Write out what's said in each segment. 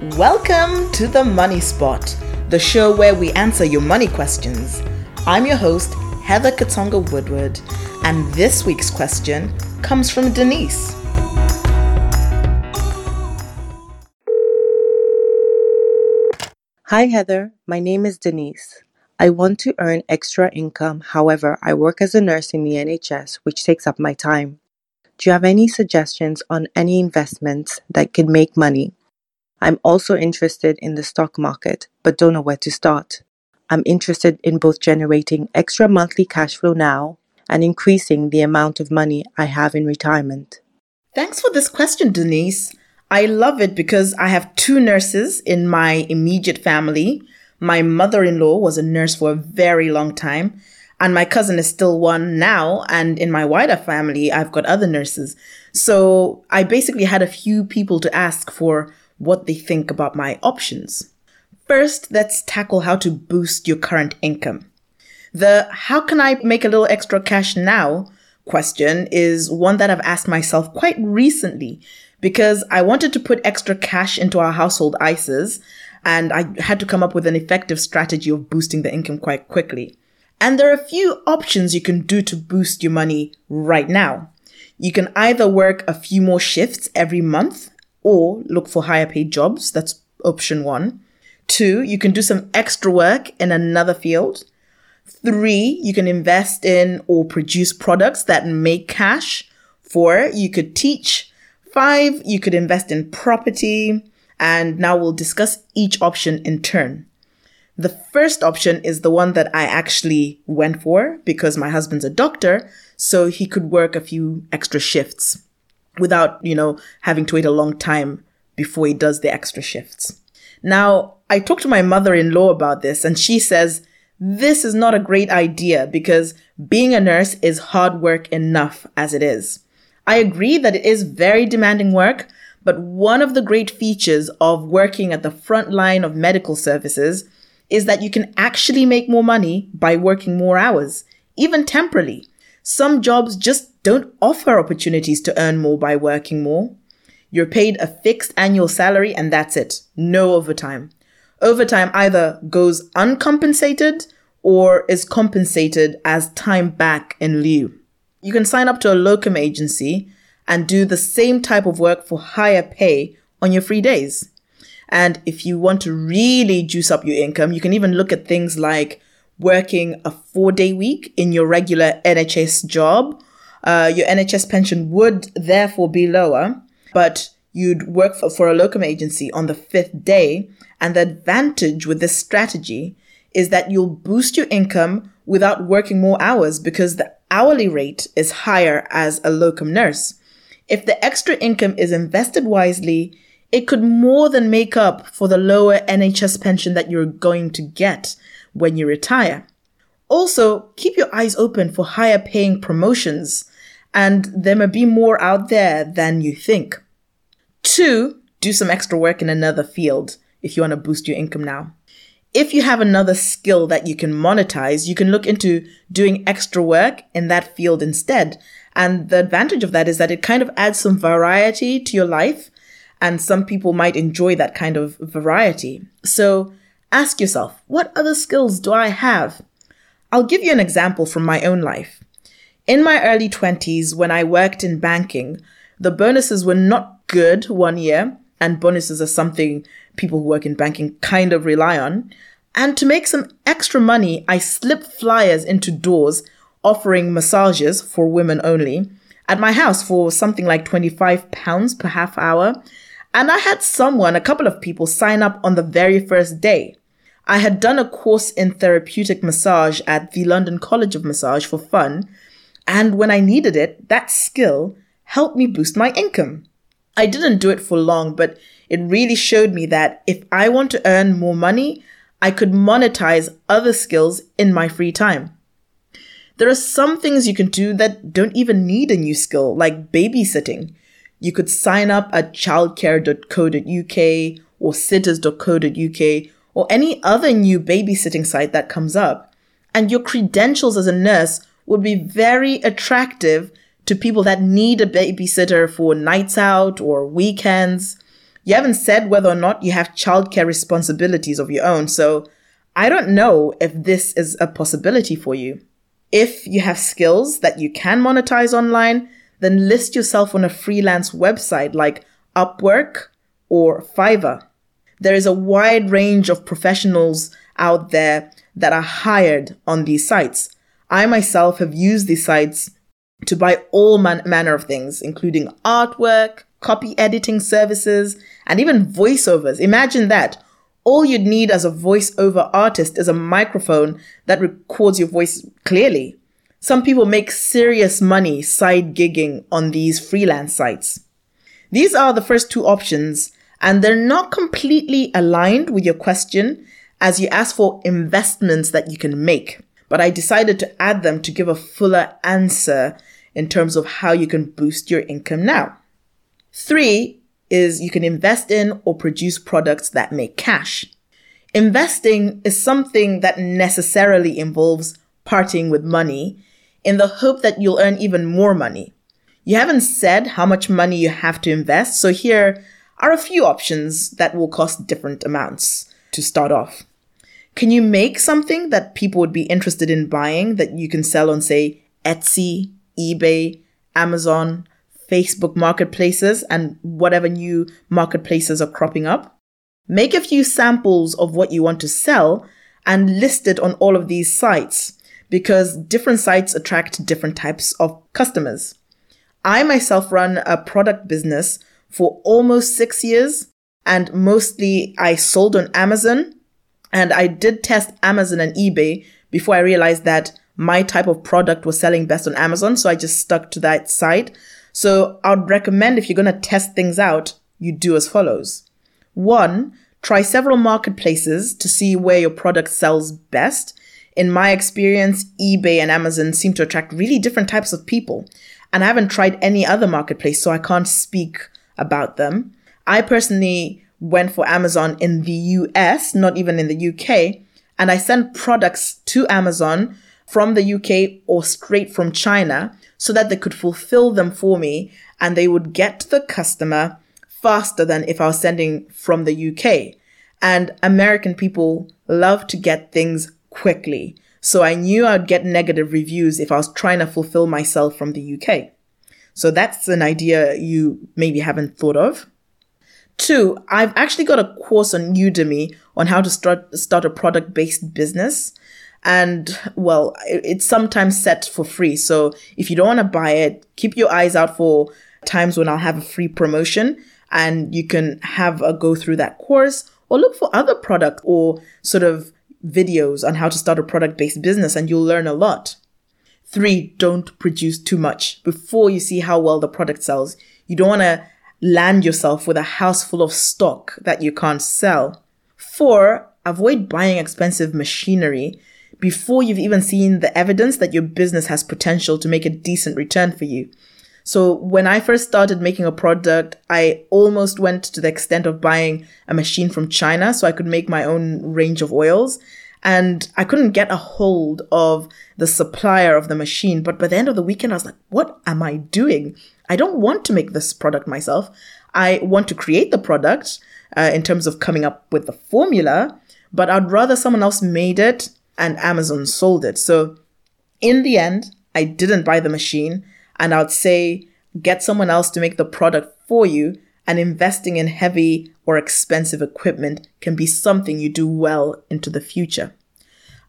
Welcome to the Money Spot, the show where we answer your money questions. I'm your host, Heather Katsonga Woodward, and this week's question comes from Denise. Hi, Heather. My name is Denise. I want to earn extra income. However, I work as a nurse in the NHS, which takes up my time. Do you have any suggestions on any investments that can make money? I'm also interested in the stock market, but don't know where to start. I'm interested in both generating extra monthly cash flow now and increasing the amount of money I have in retirement. Thanks for this question, Denise. I love it because I have two nurses in my immediate family. My mother in law was a nurse for a very long time, and my cousin is still one now. And in my wider family, I've got other nurses. So I basically had a few people to ask for what they think about my options. First, let's tackle how to boost your current income. The how can I make a little extra cash now question is one that I've asked myself quite recently because I wanted to put extra cash into our household ISAs and I had to come up with an effective strategy of boosting the income quite quickly. And there are a few options you can do to boost your money right now. You can either work a few more shifts every month or look for higher paid jobs. That's option one. Two, you can do some extra work in another field. Three, you can invest in or produce products that make cash. Four, you could teach. Five, you could invest in property. And now we'll discuss each option in turn. The first option is the one that I actually went for because my husband's a doctor, so he could work a few extra shifts without, you know, having to wait a long time before he does the extra shifts. Now, I talked to my mother in law about this, and she says this is not a great idea because being a nurse is hard work enough as it is. I agree that it is very demanding work, but one of the great features of working at the front line of medical services is that you can actually make more money by working more hours, even temporarily. Some jobs just don't offer opportunities to earn more by working more. You're paid a fixed annual salary and that's it. No overtime. Overtime either goes uncompensated or is compensated as time back in lieu. You can sign up to a locum agency and do the same type of work for higher pay on your free days. And if you want to really juice up your income, you can even look at things like working a four day week in your regular NHS job. Uh, your NHS pension would therefore be lower, but you'd work for, for a locum agency on the fifth day. And the advantage with this strategy is that you'll boost your income without working more hours because the hourly rate is higher as a locum nurse. If the extra income is invested wisely, it could more than make up for the lower NHS pension that you're going to get when you retire. Also, keep your eyes open for higher paying promotions, and there may be more out there than you think. Two, do some extra work in another field if you want to boost your income now. If you have another skill that you can monetize, you can look into doing extra work in that field instead. And the advantage of that is that it kind of adds some variety to your life. And some people might enjoy that kind of variety. So ask yourself, what other skills do I have? I'll give you an example from my own life. In my early 20s, when I worked in banking, the bonuses were not good one year, and bonuses are something people who work in banking kind of rely on. And to make some extra money, I slipped flyers into doors offering massages for women only at my house for something like 25 pounds per half hour. And I had someone, a couple of people, sign up on the very first day. I had done a course in therapeutic massage at the London College of Massage for fun. And when I needed it, that skill helped me boost my income. I didn't do it for long, but it really showed me that if I want to earn more money, I could monetize other skills in my free time. There are some things you can do that don't even need a new skill, like babysitting. You could sign up at childcare.co.uk or sitters.co.uk or any other new babysitting site that comes up. And your credentials as a nurse would be very attractive to people that need a babysitter for nights out or weekends. You haven't said whether or not you have childcare responsibilities of your own, so I don't know if this is a possibility for you. If you have skills that you can monetize online, then list yourself on a freelance website like Upwork or Fiverr. There is a wide range of professionals out there that are hired on these sites. I myself have used these sites to buy all man- manner of things, including artwork, copy editing services, and even voiceovers. Imagine that. All you'd need as a voiceover artist is a microphone that records your voice clearly. Some people make serious money side gigging on these freelance sites. These are the first two options, and they're not completely aligned with your question as you ask for investments that you can make. But I decided to add them to give a fuller answer in terms of how you can boost your income now. Three is you can invest in or produce products that make cash. Investing is something that necessarily involves parting with money in the hope that you'll earn even more money. You haven't said how much money you have to invest, so here are a few options that will cost different amounts to start off. Can you make something that people would be interested in buying that you can sell on, say, Etsy, eBay, Amazon, Facebook marketplaces, and whatever new marketplaces are cropping up. Make a few samples of what you want to sell and list it on all of these sites because different sites attract different types of customers. I myself run a product business for almost six years and mostly I sold on Amazon and I did test Amazon and eBay before I realized that my type of product was selling best on Amazon. So I just stuck to that site. So I'd recommend if you're going to test things out, you do as follows. One, try several marketplaces to see where your product sells best. In my experience, eBay and Amazon seem to attract really different types of people. And I haven't tried any other marketplace, so I can't speak about them. I personally went for Amazon in the US, not even in the UK. And I sent products to Amazon from the UK or straight from China so that they could fulfill them for me and they would get to the customer faster than if I was sending from the UK. And American people love to get things quickly. So I knew I'd get negative reviews if I was trying to fulfill myself from the UK. So that's an idea you maybe haven't thought of. Two, I've actually got a course on Udemy on how to start, start a product based business. And well, it's sometimes set for free. So if you don't want to buy it, keep your eyes out for times when I'll have a free promotion and you can have a go through that course or look for other product or sort of videos on how to start a product based business and you'll learn a lot. Three, don't produce too much before you see how well the product sells. You don't want to land yourself with a house full of stock that you can't sell. Four, avoid buying expensive machinery before you've even seen the evidence that your business has potential to make a decent return for you. So when I first started making a product, I almost went to the extent of buying a machine from China so I could make my own range of oils. And I couldn't get a hold of the supplier of the machine. But by the end of the weekend, I was like, what am I doing? I don't want to make this product myself. I want to create the product uh, in terms of coming up with the formula, but I'd rather someone else made it and Amazon sold it. So in the end, I didn't buy the machine and I'd say get someone else to make the product for you and investing in heavy or expensive equipment can be something you do well into the future.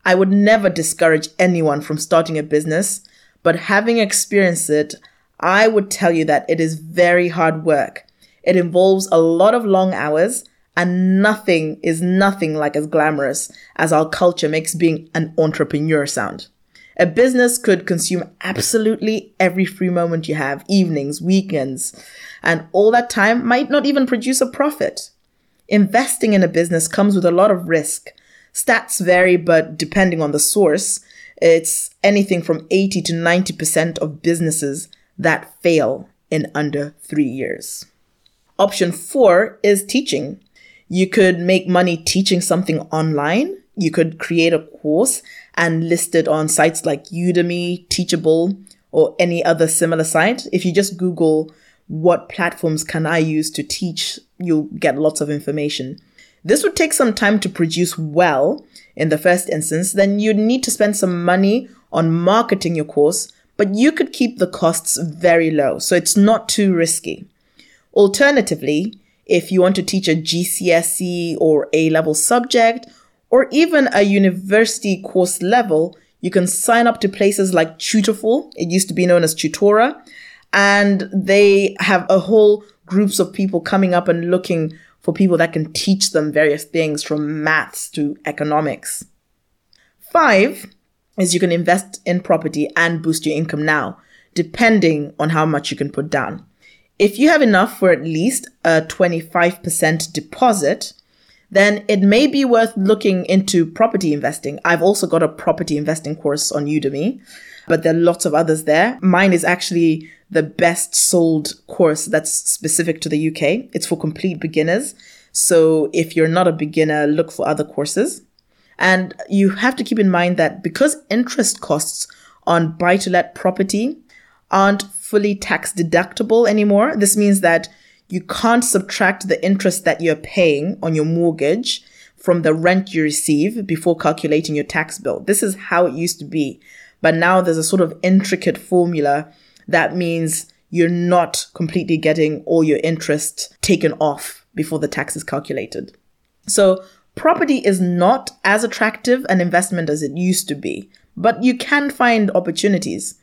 I would never discourage anyone from starting a business, but having experienced it, I would tell you that it is very hard work. It involves a lot of long hours and nothing is nothing like as glamorous as our culture makes being an entrepreneur sound. A business could consume absolutely every free moment you have, evenings, weekends, and all that time might not even produce a profit. Investing in a business comes with a lot of risk. Stats vary, but depending on the source, it's anything from 80 to 90% of businesses that fail in under three years. Option four is teaching. You could make money teaching something online. You could create a course and list it on sites like Udemy, Teachable, or any other similar site. If you just Google what platforms can I use to teach? You'll get lots of information. This would take some time to produce well in the first instance. Then you'd need to spend some money on marketing your course, but you could keep the costs very low. So it's not too risky. Alternatively, if you want to teach a GCSE or A level subject, or even a university course level, you can sign up to places like Tutorful. It used to be known as Tutora. And they have a whole groups of people coming up and looking for people that can teach them various things from maths to economics. Five is you can invest in property and boost your income now, depending on how much you can put down. If you have enough for at least a 25% deposit, then it may be worth looking into property investing. I've also got a property investing course on Udemy, but there are lots of others there. Mine is actually the best sold course that's specific to the UK. It's for complete beginners. So if you're not a beginner, look for other courses. And you have to keep in mind that because interest costs on buy to let property aren't fully tax deductible anymore. This means that you can't subtract the interest that you're paying on your mortgage from the rent you receive before calculating your tax bill. This is how it used to be. But now there's a sort of intricate formula that means you're not completely getting all your interest taken off before the tax is calculated. So property is not as attractive an investment as it used to be, but you can find opportunities.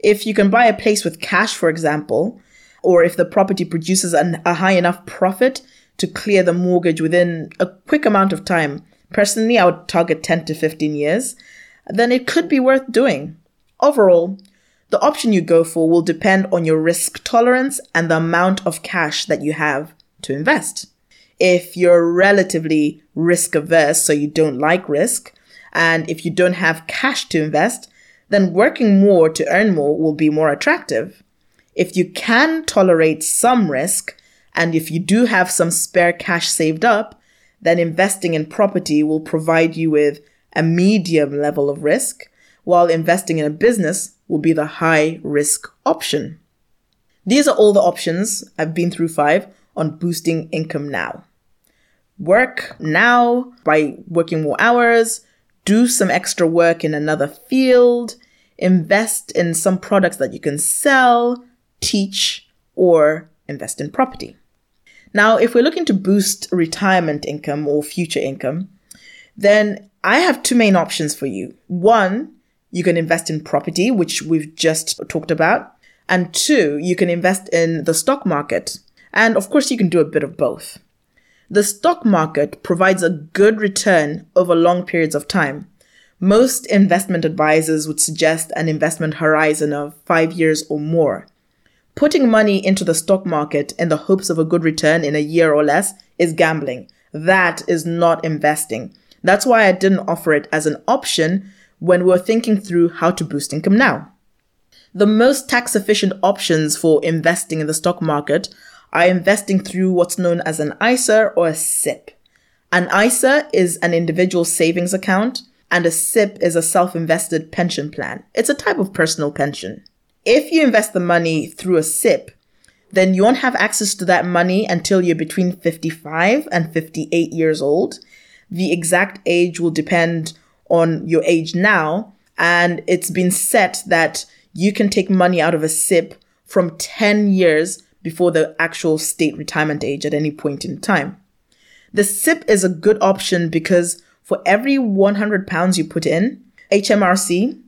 If you can buy a place with cash, for example, or if the property produces an, a high enough profit to clear the mortgage within a quick amount of time, personally, I would target 10 to 15 years, then it could be worth doing. Overall, the option you go for will depend on your risk tolerance and the amount of cash that you have to invest. If you're relatively risk averse, so you don't like risk, and if you don't have cash to invest, then working more to earn more will be more attractive. If you can tolerate some risk, and if you do have some spare cash saved up, then investing in property will provide you with a medium level of risk, while investing in a business will be the high risk option. These are all the options I've been through five on boosting income now. Work now by working more hours, do some extra work in another field, invest in some products that you can sell, teach, or invest in property. Now, if we're looking to boost retirement income or future income, then I have two main options for you. One, you can invest in property, which we've just talked about. And two, you can invest in the stock market. And of course, you can do a bit of both. The stock market provides a good return over long periods of time. Most investment advisors would suggest an investment horizon of five years or more. Putting money into the stock market in the hopes of a good return in a year or less is gambling. That is not investing. That's why I didn't offer it as an option when we we're thinking through how to boost income now. The most tax efficient options for investing in the stock market are investing through what's known as an ISA or a SIPP. An ISA is an individual savings account, and a SIPP is a self invested pension plan. It's a type of personal pension. If you invest the money through a SIPP, then you won't have access to that money until you're between 55 and 58 years old. The exact age will depend on your age now, and it's been set that you can take money out of a SIPP from 10 years before the actual state retirement age at any point in time. The SIPP is a good option because for every 100 pounds you put in, HMRC,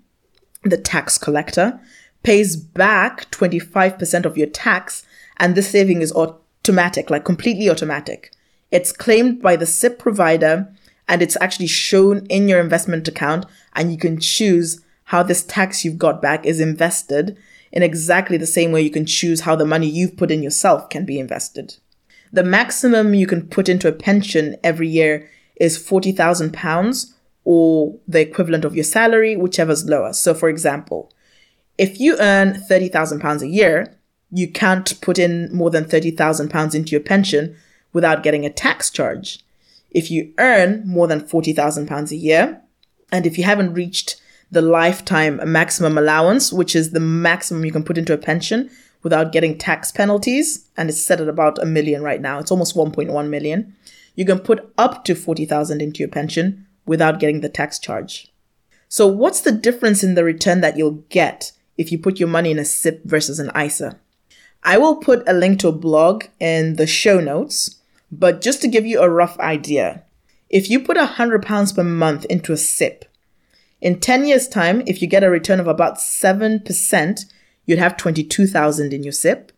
the tax collector, pays back 25% of your tax and this saving is automatic, like completely automatic. It's claimed by the SIPP provider and it's actually shown in your investment account and you can choose how this tax you've got back is invested in exactly the same way you can choose how the money you've put in yourself can be invested. The maximum you can put into a pension every year is £40,000 or the equivalent of your salary, whichever's lower. So, for example, if you earn £30,000 a year, you can't put in more than £30,000 into your pension without getting a tax charge. If you earn more than £40,000 a year, and if you haven't reached the lifetime maximum allowance, which is the maximum you can put into a pension without getting tax penalties, and it's set at about a million right now. It's almost 1.1 million. You can put up to 40,000 into your pension without getting the tax charge. So what's the difference in the return that you'll get if you put your money in a SIPP versus an ISA? I will put a link to a blog in the show notes, but just to give you a rough idea, if you put a hundred pounds per month into a SIPP, in 10 years time, if you get a return of about 7%, you'd have 22,000 in your SIPP.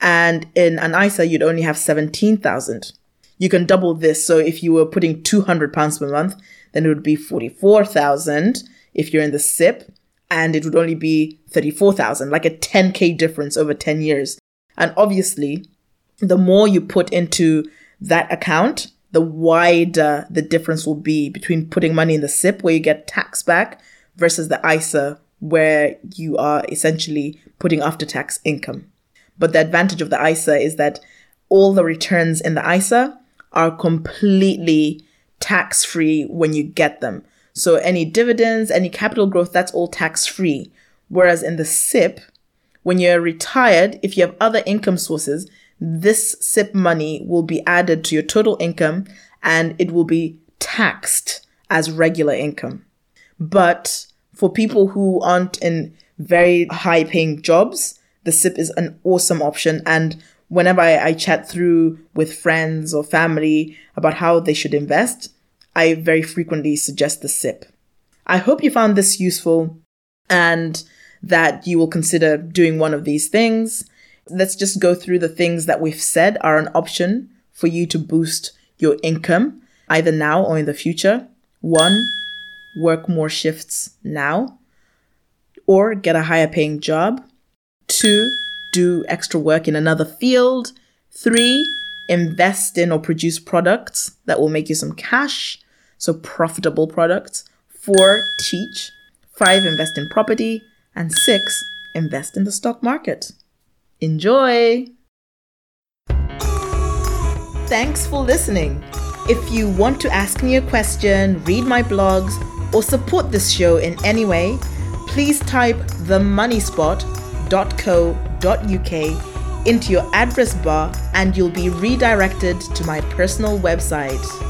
And in an ISA, you'd only have 17,000. You can double this. So if you were putting 200 pounds per month, then it would be 44,000 if you're in the SIPP. and it would only be 34,000, like a 10k difference over 10 years. And obviously, the more you put into that account, the wider the difference will be between putting money in the SIPP where you get tax back versus the ISA where you are essentially putting after tax income. But the advantage of the ISA is that all the returns in the ISA are completely tax free when you get them. So any dividends, any capital growth, that's all tax free. Whereas in the SIPP, when you're retired, if you have other income sources, this SIPP money will be added to your total income and it will be taxed as regular income. But for people who aren't in very high paying jobs, the SIPP is an awesome option. And whenever I, I chat through with friends or family about how they should invest, I very frequently suggest the SIPP. I hope you found this useful and that you will consider doing one of these things. Let's just go through the things that we've said are an option for you to boost your income, either now or in the future. One, work more shifts now or get a higher paying job. Two, do extra work in another field. Three, invest in or produce products that will make you some cash, so profitable products. Four, teach. Five, invest in property. And six, invest in the stock market. Enjoy! Thanks for listening. If you want to ask me a question, read my blogs, or support this show in any way, please type themoneyspot.co.uk into your address bar and you'll be redirected to my personal website.